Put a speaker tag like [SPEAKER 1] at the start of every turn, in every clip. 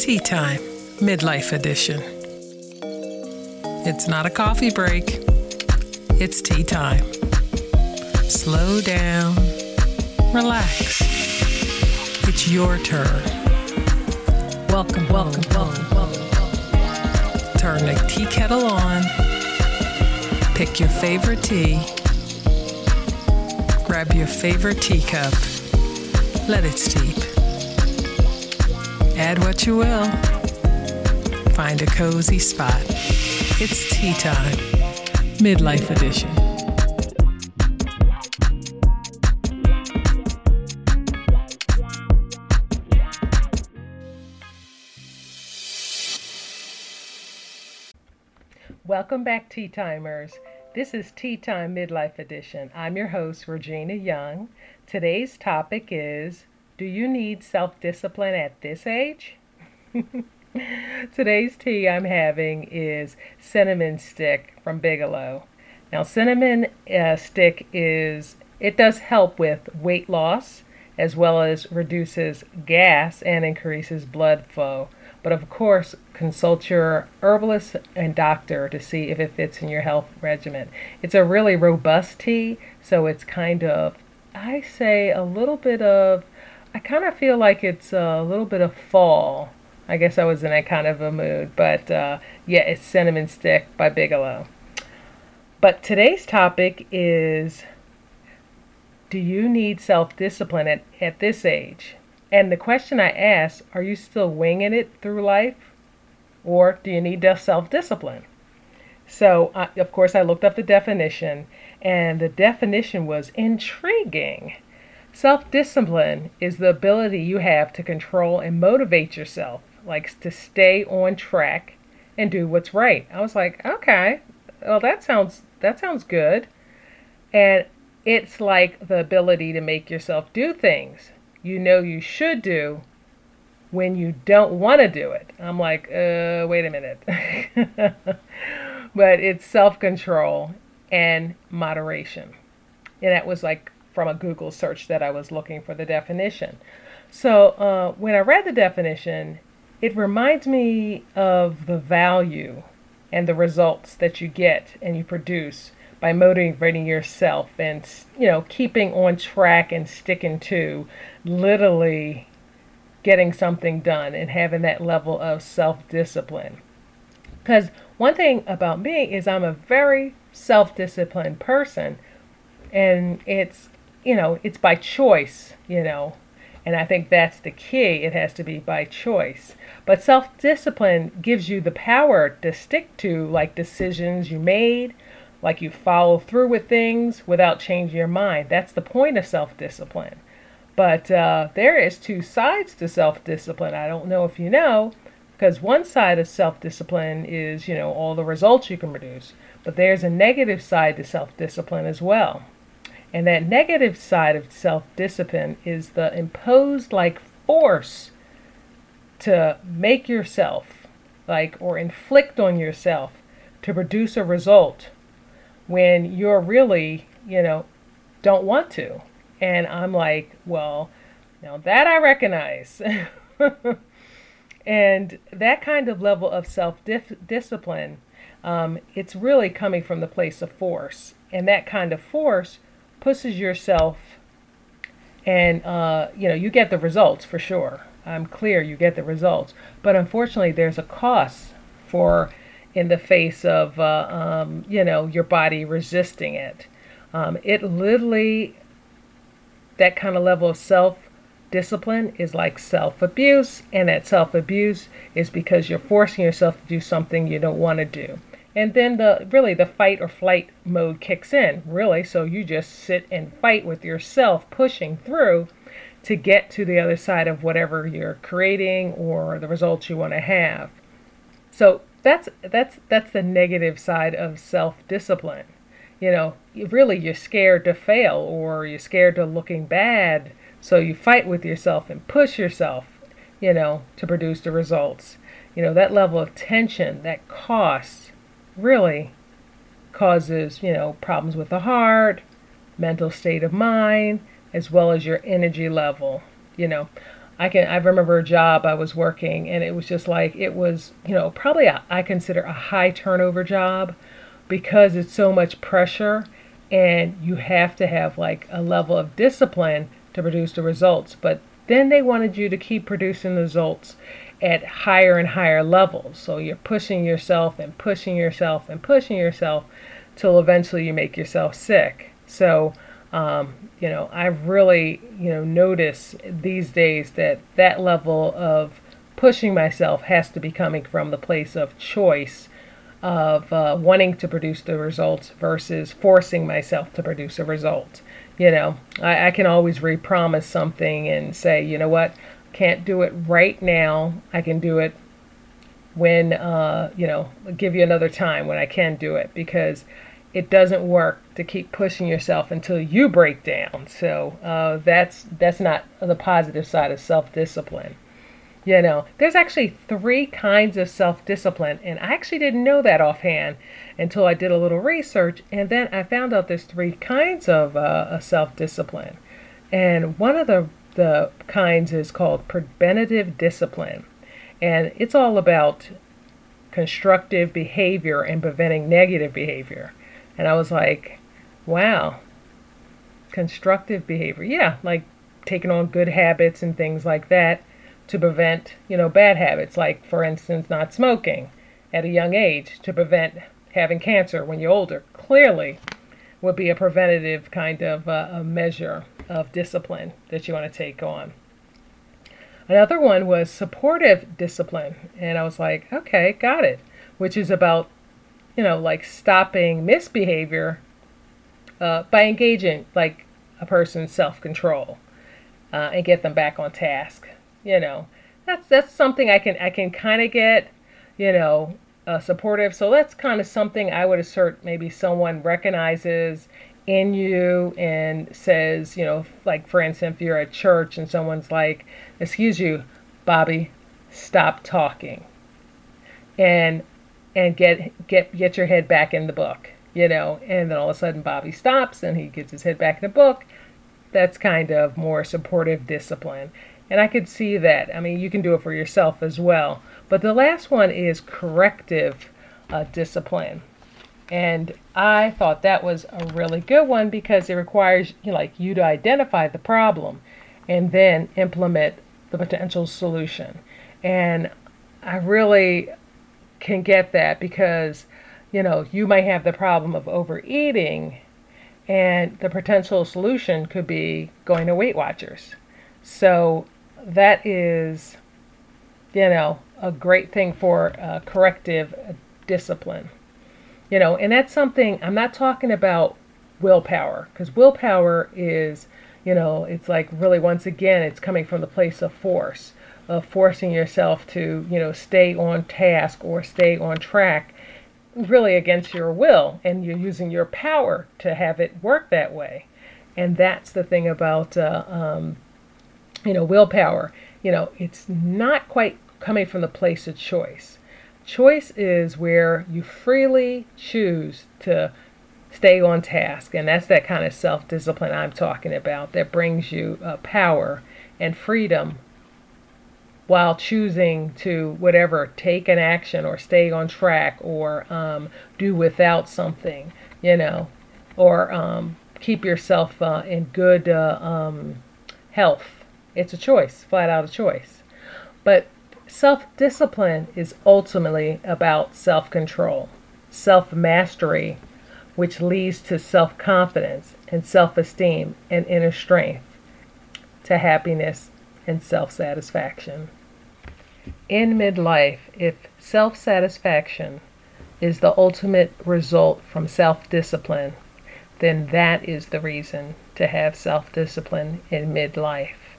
[SPEAKER 1] Tea Time, Midlife Edition. It's not a coffee break, it's tea time. Slow down, relax. It's your turn. Welcome, welcome, welcome, welcome. Turn the tea kettle on, pick your favorite tea, grab your favorite teacup, let it steep. Add what you will. Find a cozy spot. It's tea time, midlife edition. Welcome back, Tea Timers. This is Tea Time Midlife Edition. I'm your host, Regina Young. Today's topic is Do you need self discipline at this age? Today's tea I'm having is cinnamon stick from Bigelow. Now, cinnamon uh, stick is, it does help with weight loss as well as reduces gas and increases blood flow. But of course, consult your herbalist and doctor to see if it fits in your health regimen. It's a really robust tea, so it's kind of, I say, a little bit of, I kind of feel like it's a little bit of fall. I guess I was in that kind of a mood, but uh, yeah, it's Cinnamon Stick by Bigelow. But today's topic is Do you need self discipline at, at this age? And the question I ask are you still winging it through life? Or do you need self discipline? So, uh, of course, I looked up the definition, and the definition was intriguing. Self discipline is the ability you have to control and motivate yourself, like to stay on track and do what's right. I was like, okay, well, that sounds that sounds good. And it's like the ability to make yourself do things you know you should do when you don't want to do it. I'm like, uh, wait a minute. but it's self control and moderation. And that was like from a Google search that I was looking for the definition. So uh, when I read the definition, it reminds me of the value and the results that you get and you produce by motivating yourself and you know keeping on track and sticking to literally getting something done and having that level of self-discipline because one thing about me is i'm a very self-disciplined person and it's you know it's by choice you know and i think that's the key it has to be by choice but self-discipline gives you the power to stick to like decisions you made like you follow through with things without changing your mind. That's the point of self discipline. But uh, there is two sides to self discipline. I don't know if you know, because one side of self discipline is, you know, all the results you can produce. But there's a negative side to self discipline as well. And that negative side of self discipline is the imposed, like, force to make yourself, like, or inflict on yourself to produce a result when you're really, you know, don't want to. And I'm like, well, now that I recognize. and that kind of level of self discipline, um, it's really coming from the place of force. And that kind of force pushes yourself, and, uh, you know, you get the results for sure. I'm clear you get the results. But unfortunately, there's a cost for in the face of, uh, um, you know, your body resisting it. Um, it literally, that kind of level of self discipline is like self abuse, and that self abuse is because you're forcing yourself to do something you don't want to do. And then the really the fight or flight mode kicks in, really. So you just sit and fight with yourself, pushing through to get to the other side of whatever you're creating or the results you want to have. So that's that's that's the negative side of self-discipline you know really you're scared to fail or you're scared to looking bad so you fight with yourself and push yourself you know to produce the results you know that level of tension that cost really causes you know problems with the heart mental state of mind as well as your energy level you know. I can I remember a job I was working and it was just like it was you know probably a, I consider a high turnover job because it's so much pressure and you have to have like a level of discipline to produce the results. But then they wanted you to keep producing the results at higher and higher levels. So you're pushing yourself and pushing yourself and pushing yourself till eventually you make yourself sick. So um, you know, I've really, you know, notice these days that that level of pushing myself has to be coming from the place of choice, of uh, wanting to produce the results versus forcing myself to produce a result. You know, I, I can always repromise something and say, you know what, can't do it right now. I can do it when, uh, you know, give you another time when I can do it because it doesn't work to keep pushing yourself until you break down. So uh, that's that's not the positive side of self-discipline. You know, there's actually three kinds of self-discipline, and I actually didn't know that offhand until I did a little research, and then I found out there's three kinds of uh, self-discipline, and one of the the kinds is called preventative discipline, and it's all about constructive behavior and preventing negative behavior. And I was like, wow, constructive behavior. Yeah, like taking on good habits and things like that to prevent, you know, bad habits, like, for instance, not smoking at a young age to prevent having cancer when you're older. Clearly, would be a preventative kind of uh, a measure of discipline that you want to take on. Another one was supportive discipline. And I was like, okay, got it, which is about you know, like stopping misbehavior uh, by engaging like a person's self-control uh, and get them back on task. You know, that's that's something I can I can kind of get, you know, uh, supportive. So that's kind of something I would assert maybe someone recognizes in you and says, you know, like for instance, if you're at church and someone's like, "Excuse you, Bobby, stop talking," and and get get get your head back in the book, you know. And then all of a sudden Bobby stops and he gets his head back in the book. That's kind of more supportive discipline. And I could see that. I mean, you can do it for yourself as well. But the last one is corrective uh, discipline. And I thought that was a really good one because it requires you know, like you to identify the problem and then implement the potential solution. And I really can get that because, you know, you might have the problem of overeating, and the potential solution could be going to Weight Watchers. So that is, you know, a great thing for uh, corrective discipline. You know, and that's something I'm not talking about willpower because willpower is, you know, it's like really once again, it's coming from the place of force of forcing yourself to, you know, stay on task or stay on track really against your will and you're using your power to have it work that way. And that's the thing about, uh, um, you know, willpower. You know, it's not quite coming from the place of choice. Choice is where you freely choose to stay on task. And that's that kind of self discipline I'm talking about that brings you uh, power and freedom while choosing to whatever take an action or stay on track or um, do without something, you know, or um, keep yourself uh, in good uh, um, health. It's a choice, flat out a choice. But self discipline is ultimately about self control, self mastery, which leads to self confidence and self esteem and inner strength, to happiness and self satisfaction in midlife, if self satisfaction is the ultimate result from self discipline, then that is the reason to have self discipline in midlife.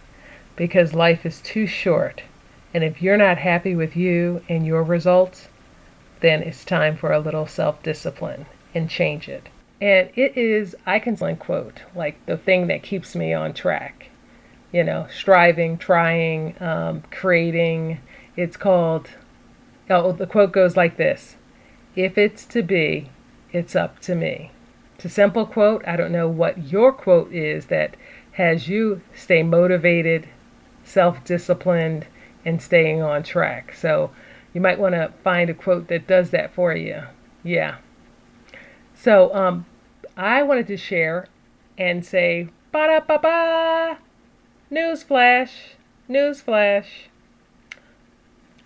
[SPEAKER 1] Because life is too short, and if you're not happy with you and your results, then it's time for a little self discipline and change it. And it is, I can quote, like the thing that keeps me on track. You know, striving, trying, um, creating, it's called, oh, the quote goes like this If it's to be, it's up to me. It's a simple quote. I don't know what your quote is that has you stay motivated, self disciplined and staying on track. So you might want to find a quote that does that for you. Yeah. So um, I wanted to share and say, ba da ba ba, newsflash, newsflash.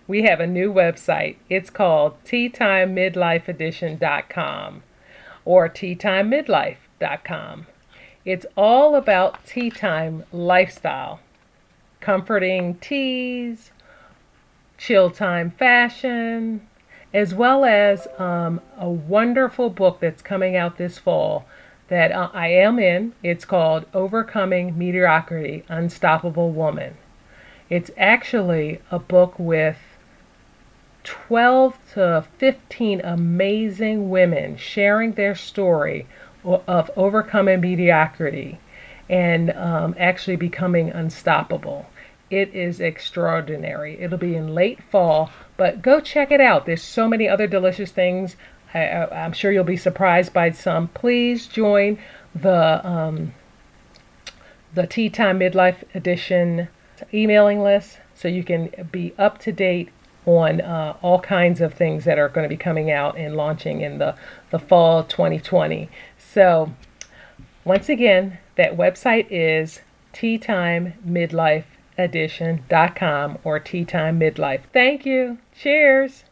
[SPEAKER 1] We have a new website. It's called teatimemidlifeedition.com or teatimemidlife.com. It's all about tea time lifestyle, comforting teas, chill time fashion, as well as um, a wonderful book that's coming out this fall that uh, I am in. It's called Overcoming Mediocrity Unstoppable Woman. It's actually a book with 12 to 15 amazing women sharing their story of overcoming mediocrity and um, actually becoming unstoppable. It is extraordinary. It'll be in late fall, but go check it out. There's so many other delicious things. I, am sure you'll be surprised by some. Please join the um, the Tea Time Midlife Edition emailing list so you can be up to date on uh, all kinds of things that are going to be coming out and launching in the, the fall 2020. So, once again, that website is teatimemidlifeedition.com or teatimemidlife. Thank you. Cheers.